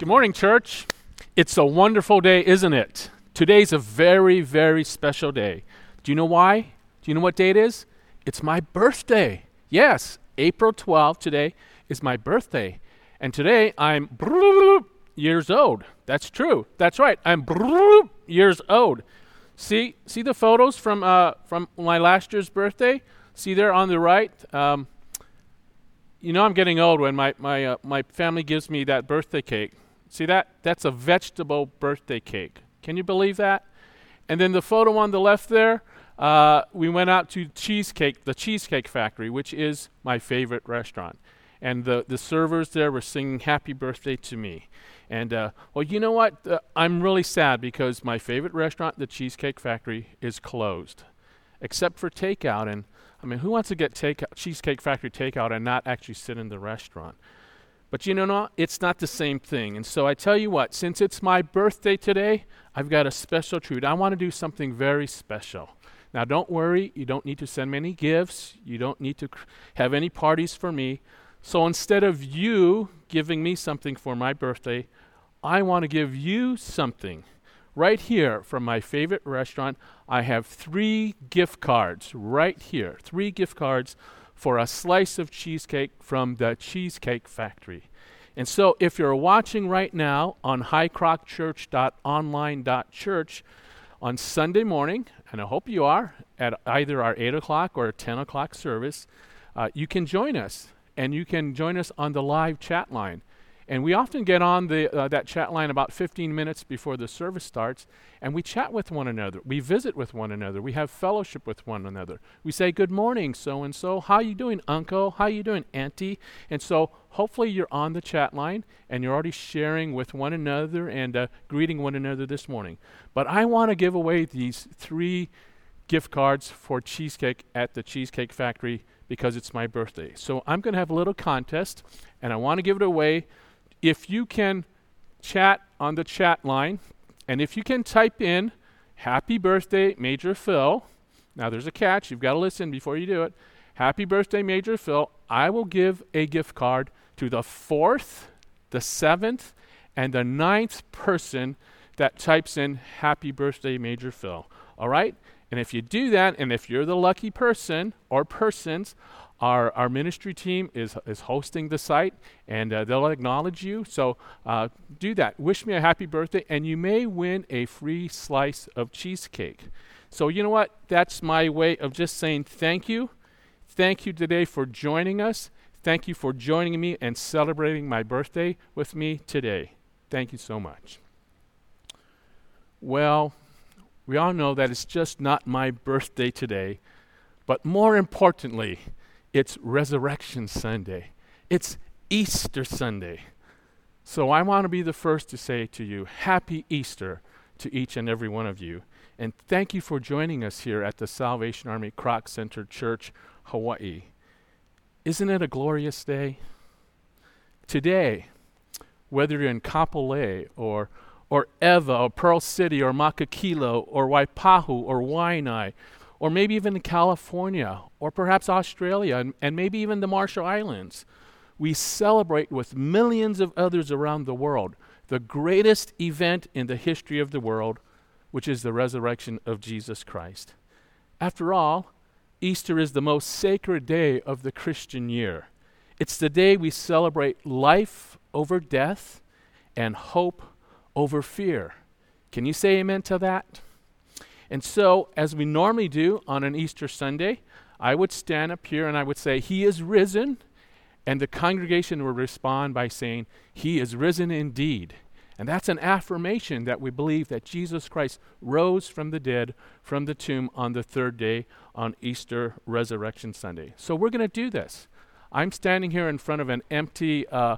Good morning, church. It's a wonderful day, isn't it? Today's a very, very special day. Do you know why? Do you know what day it is? It's my birthday. Yes, April 12th today is my birthday. And today I'm years old. That's true. That's right. I'm years old. See, see the photos from uh, from my last year's birthday. See there on the right. Um, you know I'm getting old when my my uh, my family gives me that birthday cake. See that? That's a vegetable birthday cake. Can you believe that? And then the photo on the left there, uh, we went out to cheesecake, the Cheesecake Factory, which is my favorite restaurant. And the, the servers there were singing happy birthday to me. And, uh, well, you know what? Uh, I'm really sad because my favorite restaurant, the Cheesecake Factory, is closed, except for takeout. And, I mean, who wants to get takeout, Cheesecake Factory takeout and not actually sit in the restaurant? But you know, it's not the same thing. And so I tell you what, since it's my birthday today, I've got a special treat. I want to do something very special. Now, don't worry, you don't need to send me any gifts, you don't need to have any parties for me. So instead of you giving me something for my birthday, I want to give you something. Right here from my favorite restaurant, I have three gift cards right here. Three gift cards for a slice of cheesecake from the Cheesecake Factory. And so, if you're watching right now on hikrocchurch.online.church on Sunday morning, and I hope you are at either our 8 o'clock or 10 o'clock service, uh, you can join us. And you can join us on the live chat line. And we often get on the, uh, that chat line about 15 minutes before the service starts, and we chat with one another. We visit with one another. We have fellowship with one another. We say, "Good morning, so and so. How you doing, Uncle? How you doing, Auntie?" And so, hopefully, you're on the chat line and you're already sharing with one another and uh, greeting one another this morning. But I want to give away these three gift cards for cheesecake at the Cheesecake Factory because it's my birthday. So I'm going to have a little contest, and I want to give it away if you can chat on the chat line, and if you can type in Happy Birthday, Major Phil. Now, there's a catch. You've got to listen before you do it. Happy Birthday, Major Phil. I will give a gift card to the fourth, the seventh, and the ninth person that types in Happy Birthday, Major Phil. All right? And if you do that, and if you're the lucky person or persons, our, our ministry team is, is hosting the site and uh, they'll acknowledge you. So uh, do that. Wish me a happy birthday, and you may win a free slice of cheesecake. So, you know what? That's my way of just saying thank you. Thank you today for joining us. Thank you for joining me and celebrating my birthday with me today. Thank you so much. Well, we all know that it's just not my birthday today, but more importantly, it's Resurrection Sunday. It's Easter Sunday. So I want to be the first to say to you, Happy Easter to each and every one of you. And thank you for joining us here at the Salvation Army Kroc Center Church, Hawaii. Isn't it a glorious day? Today, whether you're in Kapolei or, or Ewa or Pearl City or Makakilo or Waipahu or Waianae or maybe even in California, or perhaps Australia, and, and, maybe even the Marshall Islands. We celebrate with millions of others around the world the greatest event in the history of the world, which is the resurrection of Jesus Christ. After all, Easter is the most sacred day of the Christian year. It's the day we celebrate life over death and hope over fear. Can you say amen to that? And so, as we normally do on an Easter Sunday, I would stand up here and I would say, He is risen. And the congregation would respond by saying, He is risen indeed. And that's an affirmation that we believe that Jesus Christ rose from the dead from the tomb on the third day on Easter Resurrection Sunday. So we're going to do this. I'm standing here in front of an empty, uh,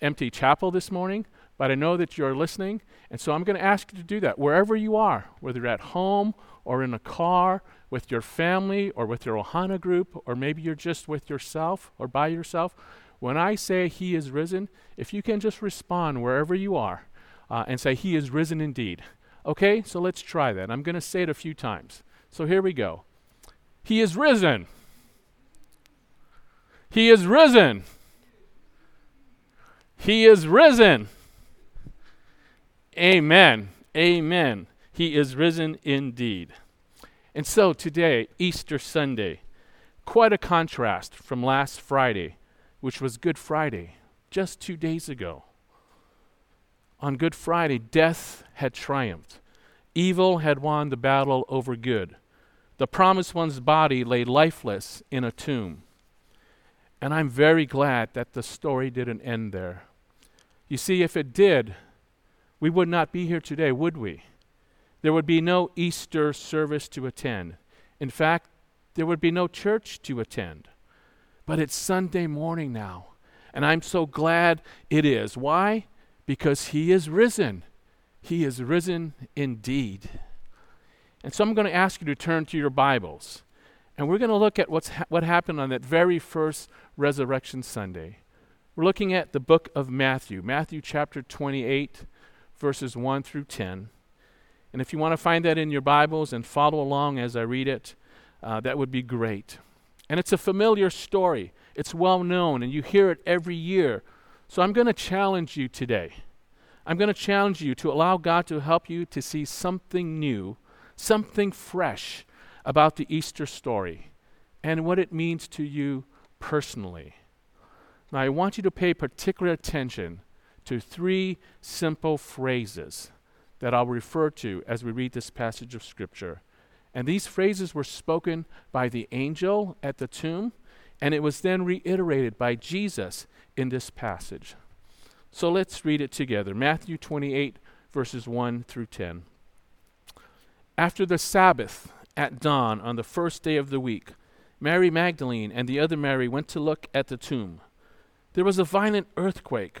empty chapel this morning but I know that you're listening, and so I'm going to ask you to do that wherever you are, whether you're at home or in a car, with your family or with your Ohana group, or maybe you're just with yourself or by yourself. When I say He is risen, if you can just respond wherever you are uh, and say, He is risen indeed. Okay, so let's try that. I'm going to say it a few times. So here we go. He is risen. He is risen. He is risen. Amen. Amen. He is risen indeed. And so today, Easter Sunday, quite a contrast from last Friday, which was Good Friday, just two days ago. On Good Friday, death had triumphed. Evil had won the battle over good. The promised one's body lay lifeless in a tomb. And I'm very glad that the story didn't end there. You see, if it did, we would not be here today, would we? There would be no Easter service to attend. In fact, there would be no church to attend. But it's Sunday morning now, and I'm so glad it is. Why? Because He is risen. He is risen indeed. And so I'm going to ask you to turn to your Bibles, and we're going to look at what's ha- what happened on that very first Resurrection Sunday. We're looking at the book of Matthew, Matthew chapter 28, verses 1 through 10. And if you want to find that in your Bibles and follow along as I read it, uh, that would be great. And it's a familiar story, it's well known, and you hear it every year. So I'm going to challenge you today. I'm going to challenge you to allow God to help you to see something new, something fresh about the Easter story and what it means to you personally. Now, I want you to pay particular attention to three simple phrases that I'll refer to as we read this passage of Scripture. And these phrases were spoken by the angel at the tomb, and it was then reiterated by Jesus in this passage. So let's read it together Matthew 28, verses 1 through 10. After the Sabbath, at dawn on the first day of the week, Mary Magdalene and the other Mary went to look at the tomb. There was a violent earthquake,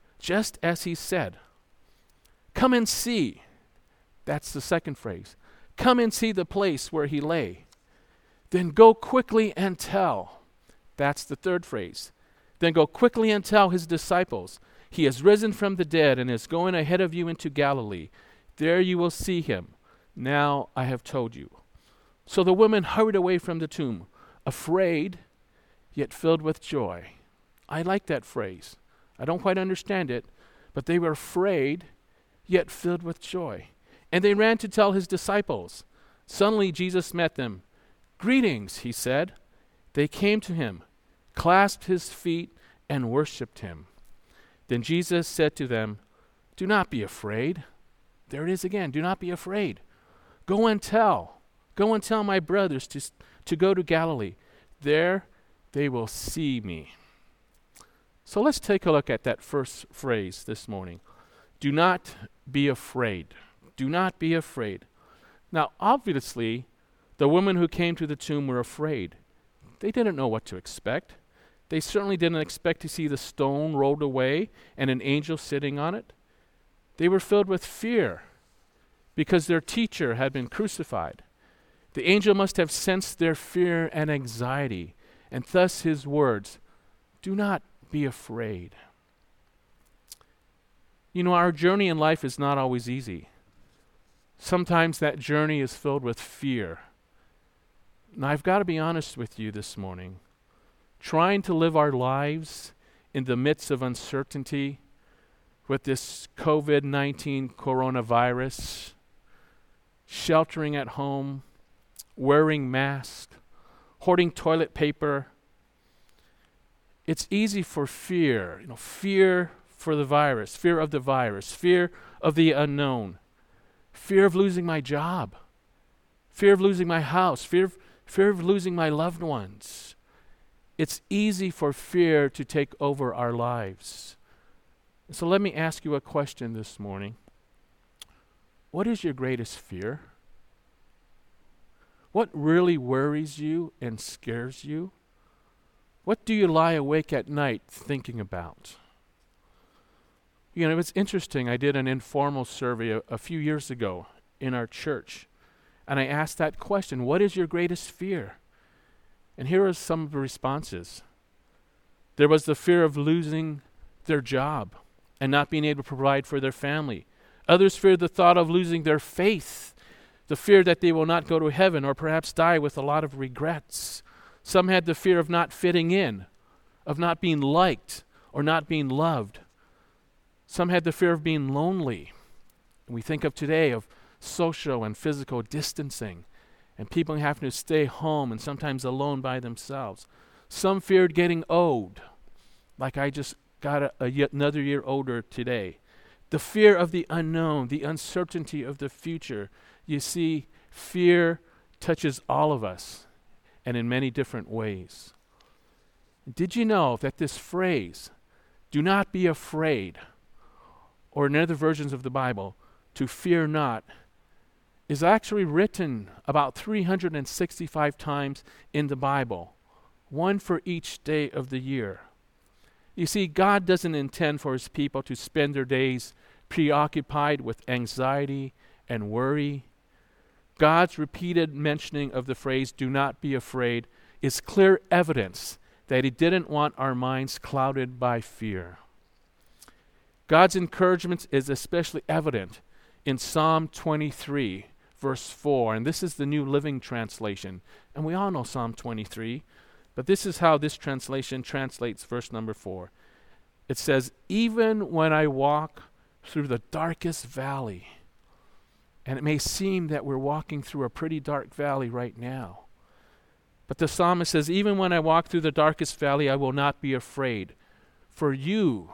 just as he said. Come and see. That's the second phrase. Come and see the place where he lay. Then go quickly and tell. That's the third phrase. Then go quickly and tell his disciples, He has risen from the dead and is going ahead of you into Galilee. There you will see him. Now I have told you. So the women hurried away from the tomb, afraid, yet filled with joy. I like that phrase. I don't quite understand it, but they were afraid, yet filled with joy. And they ran to tell his disciples. Suddenly Jesus met them. Greetings, he said. They came to him, clasped his feet, and worshipped him. Then Jesus said to them, Do not be afraid. There it is again. Do not be afraid. Go and tell. Go and tell my brothers to, to go to Galilee. There they will see me. So let's take a look at that first phrase this morning. Do not be afraid. Do not be afraid. Now, obviously, the women who came to the tomb were afraid. They didn't know what to expect. They certainly didn't expect to see the stone rolled away and an angel sitting on it. They were filled with fear because their teacher had been crucified. The angel must have sensed their fear and anxiety, and thus his words Do not be afraid. You know, our journey in life is not always easy. Sometimes that journey is filled with fear. Now, I've got to be honest with you this morning. Trying to live our lives in the midst of uncertainty with this COVID 19 coronavirus, sheltering at home, wearing masks, hoarding toilet paper. It's easy for fear, you know, fear for the virus, fear of the virus, fear of the unknown, fear of losing my job, fear of losing my house, fear of, fear of losing my loved ones. It's easy for fear to take over our lives. So let me ask you a question this morning. What is your greatest fear? What really worries you and scares you? What do you lie awake at night thinking about? You know, it's interesting. I did an informal survey a, a few years ago in our church, and I asked that question What is your greatest fear? And here are some of the responses there was the fear of losing their job and not being able to provide for their family. Others feared the thought of losing their faith, the fear that they will not go to heaven or perhaps die with a lot of regrets. Some had the fear of not fitting in, of not being liked or not being loved. Some had the fear of being lonely. We think of today of social and physical distancing and people having to stay home and sometimes alone by themselves. Some feared getting old, like I just got a, a yet another year older today. The fear of the unknown, the uncertainty of the future. You see, fear touches all of us and in many different ways. Did you know that this phrase, do not be afraid, or in other versions of the Bible, to fear not, is actually written about 365 times in the Bible, one for each day of the year. You see, God doesn't intend for his people to spend their days preoccupied with anxiety and worry. God's repeated mentioning of the phrase, do not be afraid, is clear evidence that he didn't want our minds clouded by fear. God's encouragement is especially evident in Psalm 23, verse 4, and this is the New Living Translation. And we all know Psalm 23, but this is how this translation translates verse number 4. It says, Even when I walk through the darkest valley, and it may seem that we're walking through a pretty dark valley right now. But the psalmist says, Even when I walk through the darkest valley, I will not be afraid. For you,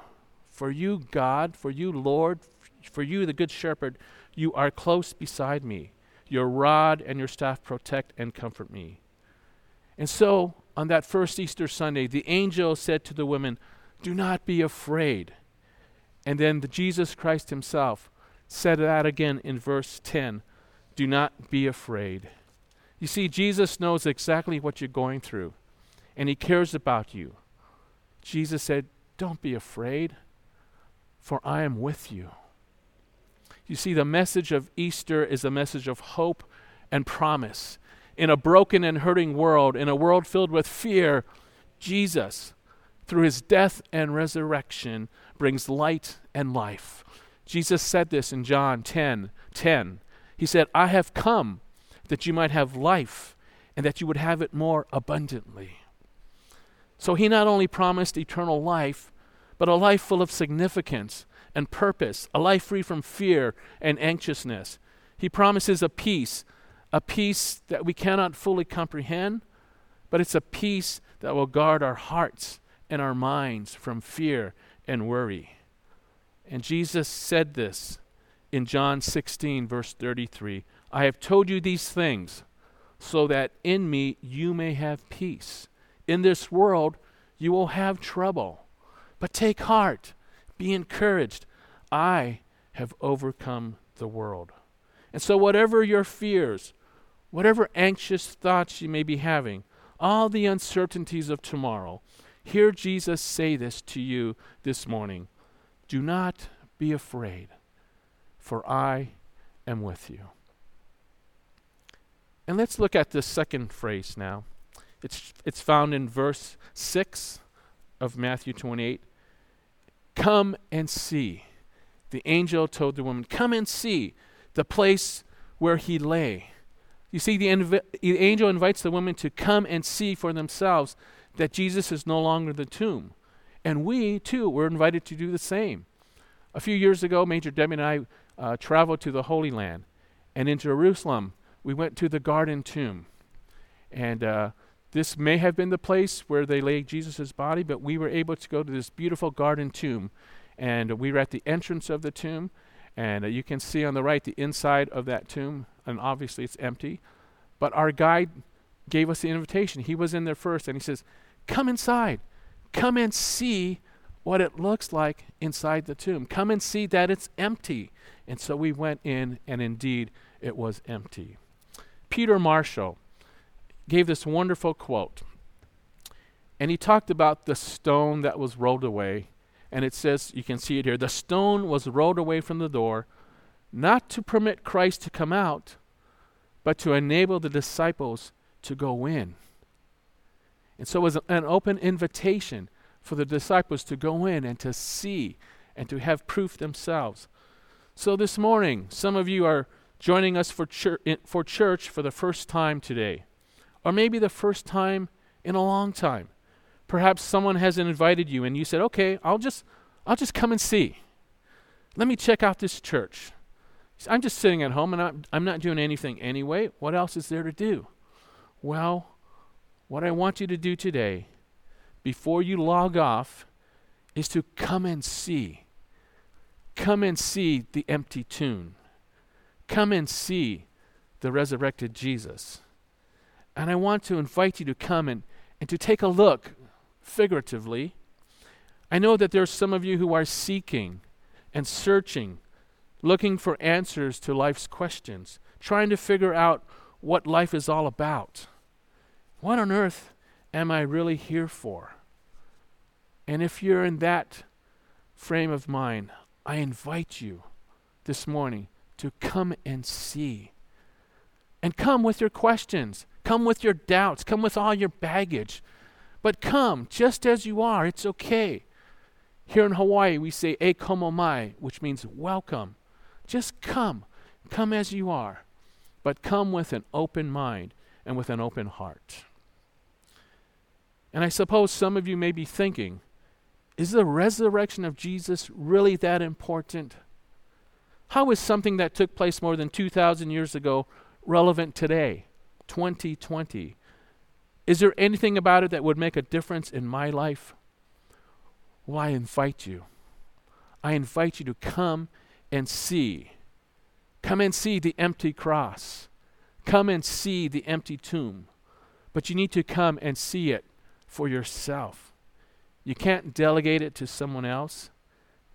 for you, God, for you, Lord, for you, the Good Shepherd, you are close beside me. Your rod and your staff protect and comfort me. And so, on that first Easter Sunday, the angel said to the women, Do not be afraid. And then the Jesus Christ himself said that again in verse 10 Do not be afraid. You see, Jesus knows exactly what you're going through, and he cares about you. Jesus said, Don't be afraid, for I am with you. You see, the message of Easter is a message of hope and promise. In a broken and hurting world, in a world filled with fear, Jesus, through his death and resurrection, brings light and life. Jesus said this in John 10 10. He said, I have come that you might have life and that you would have it more abundantly. So he not only promised eternal life, but a life full of significance and purpose, a life free from fear and anxiousness. He promises a peace, a peace that we cannot fully comprehend, but it's a peace that will guard our hearts and our minds from fear and worry. And Jesus said this in John 16, verse 33 I have told you these things so that in me you may have peace. In this world you will have trouble. But take heart, be encouraged. I have overcome the world. And so, whatever your fears, whatever anxious thoughts you may be having, all the uncertainties of tomorrow, hear Jesus say this to you this morning Do not be afraid, for I am with you. And let's look at the second phrase now. It's, it's found in verse 6 of Matthew 28. Come and see the angel told the woman, Come and see the place where he lay. You see, the, inv- the angel invites the woman to come and see for themselves that Jesus is no longer the tomb. And we, too, were invited to do the same. A few years ago, Major Debbie and I uh, traveled to the Holy Land. And in Jerusalem, we went to the Garden Tomb. And uh, this may have been the place where they laid Jesus' body, but we were able to go to this beautiful Garden Tomb and we were at the entrance of the tomb, and uh, you can see on the right the inside of that tomb, and obviously it's empty. But our guide gave us the invitation. He was in there first, and he says, Come inside. Come and see what it looks like inside the tomb. Come and see that it's empty. And so we went in, and indeed it was empty. Peter Marshall gave this wonderful quote. And he talked about the stone that was rolled away And it says, you can see it here, the stone was rolled away from the door, not to permit Christ to come out, but to enable the disciples to go in. And so it was an open invitation for the disciples to go in and to see and to have proof themselves. So this morning, some of you are joining us for, chur- for church for the first time today, or maybe the first time in a long time. Perhaps someone has invited you and you said, "Okay, I'll just I'll just come and see. Let me check out this church." I'm just sitting at home and I'm, I'm not doing anything anyway. What else is there to do? Well, what I want you to do today, before you log off, is to come and see. Come and see the empty tomb. Come and see the resurrected Jesus. And I want to invite you to come and, and to take a look, figuratively. I know that there are some of you who are seeking and searching, looking for answers to life's questions, trying to figure out what life is all about. What on earth am I really here for? And if you're in that frame of mind, I invite you this morning to come and see. And come with your questions, come with your doubts, come with all your baggage. But come just as you are, it's okay. Here in Hawaii, we say e komo mai, which means welcome. Just come. Come as you are. But come with an open mind and with an open heart. And I suppose some of you may be thinking, is the resurrection of Jesus really that important? How is something that took place more than 2,000 years ago relevant today, 2020? Is there anything about it that would make a difference in my life? Well, I invite you. I invite you to come and see. Come and see the empty cross. Come and see the empty tomb. But you need to come and see it for yourself. You can't delegate it to someone else.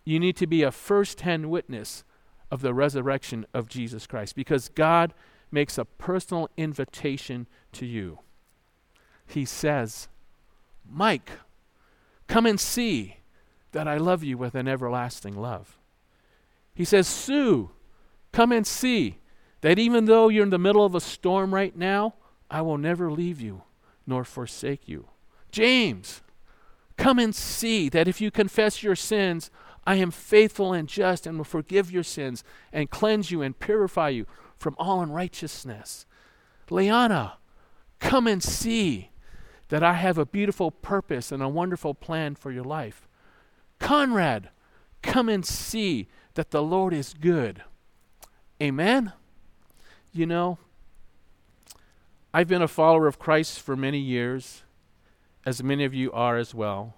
You need to be a first hand witness of the resurrection of Jesus Christ because God makes a personal invitation to you. He says, Mike, come and see that I love you with an everlasting love. He says, Sue, come and see that even though you're in the middle of a storm right now, I will never leave you nor forsake you. James, come and see that if you confess your sins, I am faithful and just and will forgive your sins and cleanse you and purify you from all unrighteousness. Liana, come and see that I have a beautiful purpose and a wonderful plan for your life. Conrad, come and see that the Lord is good. Amen? You know, I've been a follower of Christ for many years, as many of you are as well.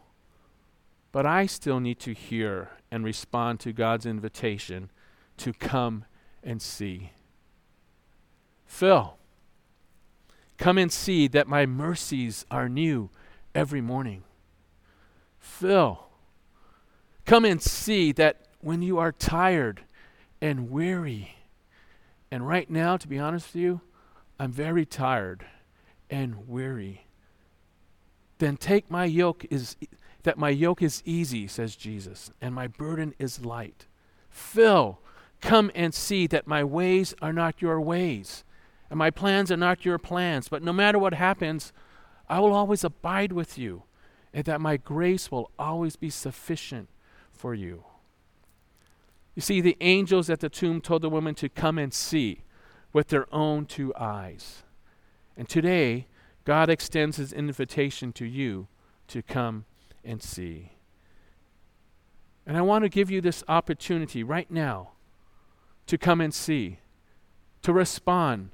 But I still need to hear and respond to God's invitation to come and see. Phil, come and see that my mercies are new every morning. Phil, come and see that when you are tired and weary, and right now, to be honest with you, I'm very tired and weary. Then take my yoke is that my yoke is easy, says Jesus, and my burden is light. Phil, come and see that my ways are not your ways, and my plans are not your plans. But no matter what happens, I will always abide with you, and that my grace will always be sufficient for you. You see, the angels at the tomb told the woman to come and see with their own two eyes. And today, God extends his invitation to you to come and see. And I want to give you this opportunity right now to come and see, to respond,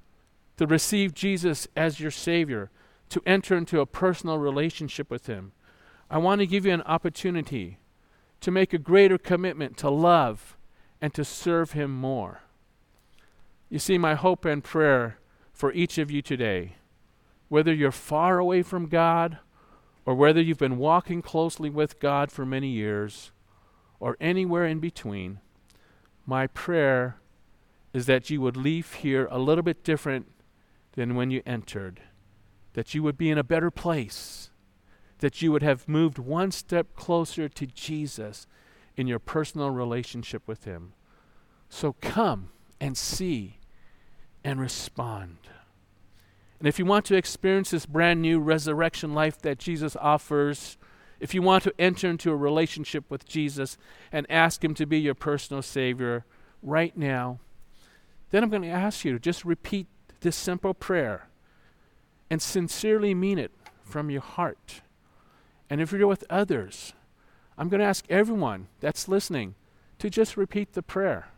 to receive Jesus as your Savior, to enter into a personal relationship with Him. I want to give you an opportunity to make a greater commitment to love and to serve Him more. You see, my hope and prayer for each of you today, whether you're far away from God or whether you've been walking closely with God for many years, or anywhere in between, my prayer is that you would leave here a little bit different than when you entered, that you would be in a better place, that you would have moved one step closer to Jesus in your personal relationship with Him. So come and see and respond. And if you want to experience this brand new resurrection life that Jesus offers, if you want to enter into a relationship with Jesus and ask Him to be your personal Savior right now, then I'm going to ask you to just repeat this simple prayer and sincerely mean it from your heart. And if you're with others, I'm going to ask everyone that's listening to just repeat the prayer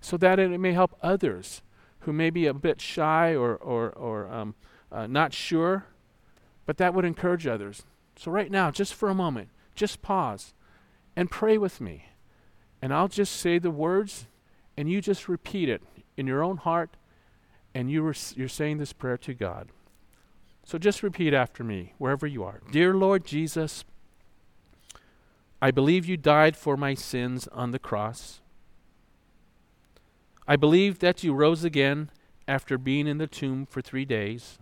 so that it may help others who may be a bit shy or, or, or um, uh, not sure, but that would encourage others. So, right now, just for a moment, just pause and pray with me. And I'll just say the words, and you just repeat it in your own heart, and you you're saying this prayer to God. So, just repeat after me, wherever you are. Dear Lord Jesus, I believe you died for my sins on the cross. I believe that you rose again after being in the tomb for three days.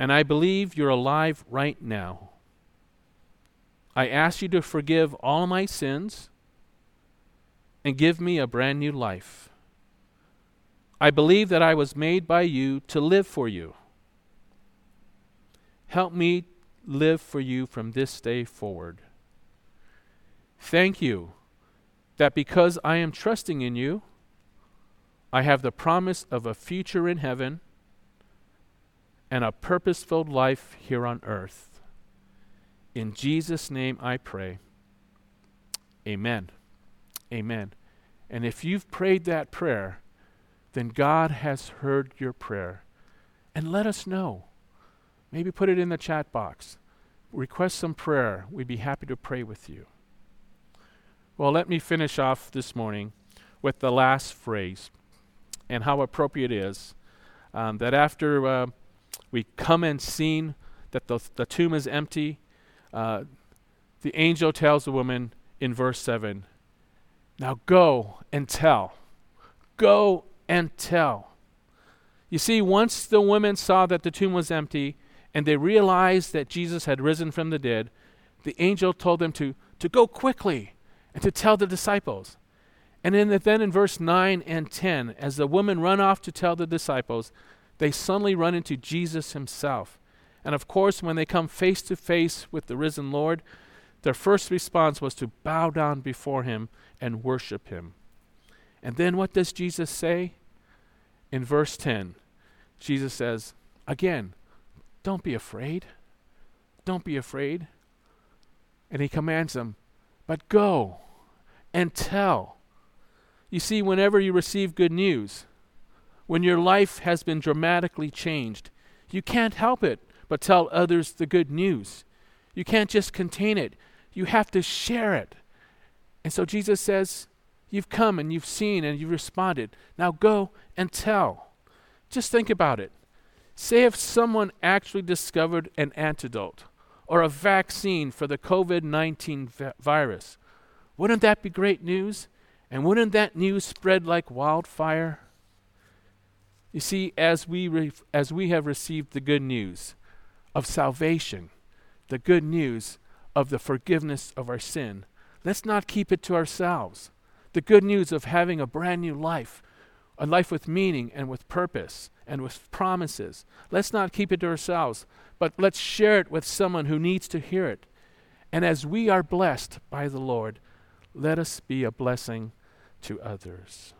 And I believe you're alive right now. I ask you to forgive all my sins and give me a brand new life. I believe that I was made by you to live for you. Help me live for you from this day forward. Thank you that because I am trusting in you, I have the promise of a future in heaven and a purpose filled life here on earth. In Jesus' name I pray. Amen. Amen. And if you've prayed that prayer, then God has heard your prayer. And let us know. Maybe put it in the chat box. Request some prayer. We'd be happy to pray with you. Well, let me finish off this morning with the last phrase and how appropriate it is um, that after uh, we come and seen that the, the tomb is empty, uh, the angel tells the woman in verse 7 Now go and tell. Go and tell. You see, once the women saw that the tomb was empty and they realized that Jesus had risen from the dead, the angel told them to, to go quickly and to tell the disciples. And in the, then in verse 9 and 10, as the women run off to tell the disciples, they suddenly run into Jesus himself. And of course, when they come face to face with the risen Lord, their first response was to bow down before him and worship him. And then what does Jesus say? In verse 10, Jesus says, again, don't be afraid. Don't be afraid. And he commands them, but go and tell. You see, whenever you receive good news, when your life has been dramatically changed, you can't help it but tell others the good news. You can't just contain it, you have to share it. And so Jesus says, You've come and you've seen and you've responded. Now go and tell. Just think about it. Say if someone actually discovered an antidote or a vaccine for the COVID 19 virus. Wouldn't that be great news? And wouldn't that news spread like wildfire? You see, as we, re- as we have received the good news of salvation, the good news of the forgiveness of our sin, let's not keep it to ourselves. The good news of having a brand new life, a life with meaning and with purpose and with promises. Let's not keep it to ourselves, but let's share it with someone who needs to hear it. And as we are blessed by the Lord, let us be a blessing to others.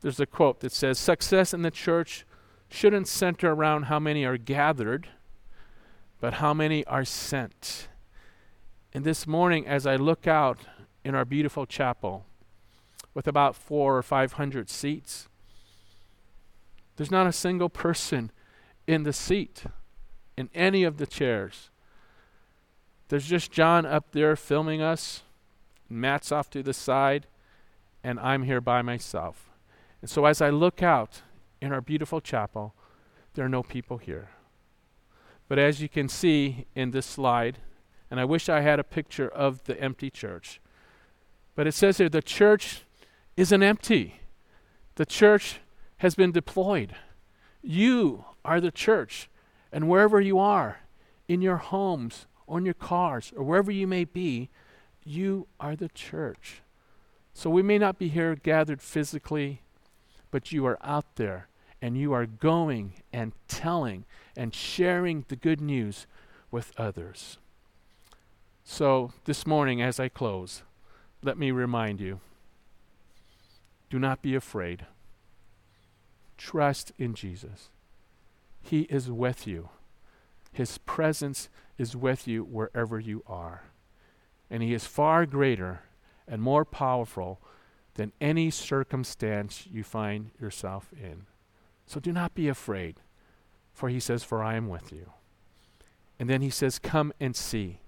There's a quote that says Success in the church shouldn't center around how many are gathered, but how many are sent. And this morning, as I look out in our beautiful chapel with about four or five hundred seats, there's not a single person in the seat, in any of the chairs. There's just John up there filming us, Matt's off to the side, and I'm here by myself. And so as I look out in our beautiful chapel, there are no people here. But as you can see in this slide, and I wish I had a picture of the empty church, but it says here the church isn't empty. The church has been deployed. You are the church. And wherever you are, in your homes, or in your cars, or wherever you may be, you are the church. So we may not be here gathered physically, but you are out there and you are going and telling and sharing the good news with others. So this morning, as I close, let me remind you do not be afraid. Trust in Jesus. He is with you. His presence is with you wherever you are. And He is far greater and more powerful than any circumstance you find yourself in. So do not be afraid, for He says, For I am with you. And then He says, Come and see.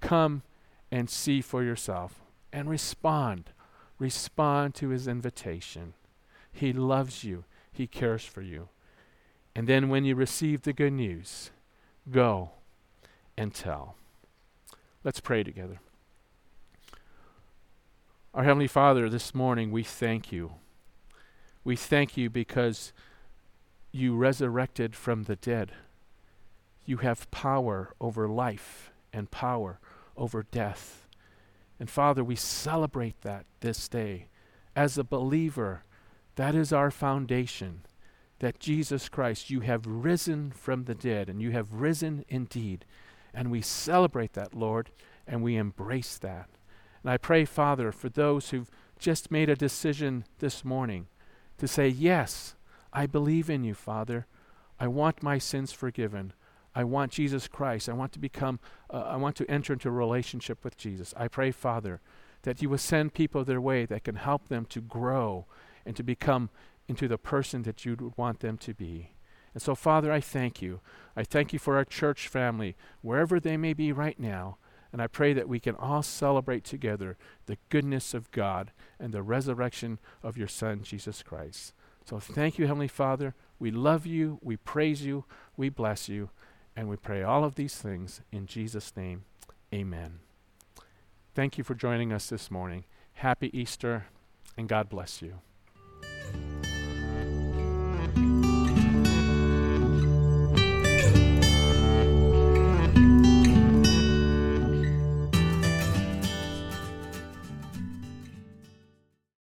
Come and see for yourself and respond. Respond to His invitation. He loves you, He cares for you. And then when you receive the good news, go and tell. Let's pray together. Our Heavenly Father, this morning we thank you. We thank you because you resurrected from the dead. You have power over life and power over death. And Father, we celebrate that this day. As a believer, that is our foundation that Jesus Christ, you have risen from the dead, and you have risen indeed. And we celebrate that, Lord, and we embrace that. And I pray, Father, for those who've just made a decision this morning to say, Yes, I believe in you, Father. I want my sins forgiven. I want Jesus Christ. I want to become, uh, I want to enter into a relationship with Jesus. I pray, Father, that you will send people their way that can help them to grow and to become into the person that you would want them to be. And so, Father, I thank you. I thank you for our church family, wherever they may be right now. And I pray that we can all celebrate together the goodness of God and the resurrection of your Son, Jesus Christ. So thank you, Heavenly Father. We love you, we praise you, we bless you, and we pray all of these things in Jesus' name. Amen. Thank you for joining us this morning. Happy Easter, and God bless you.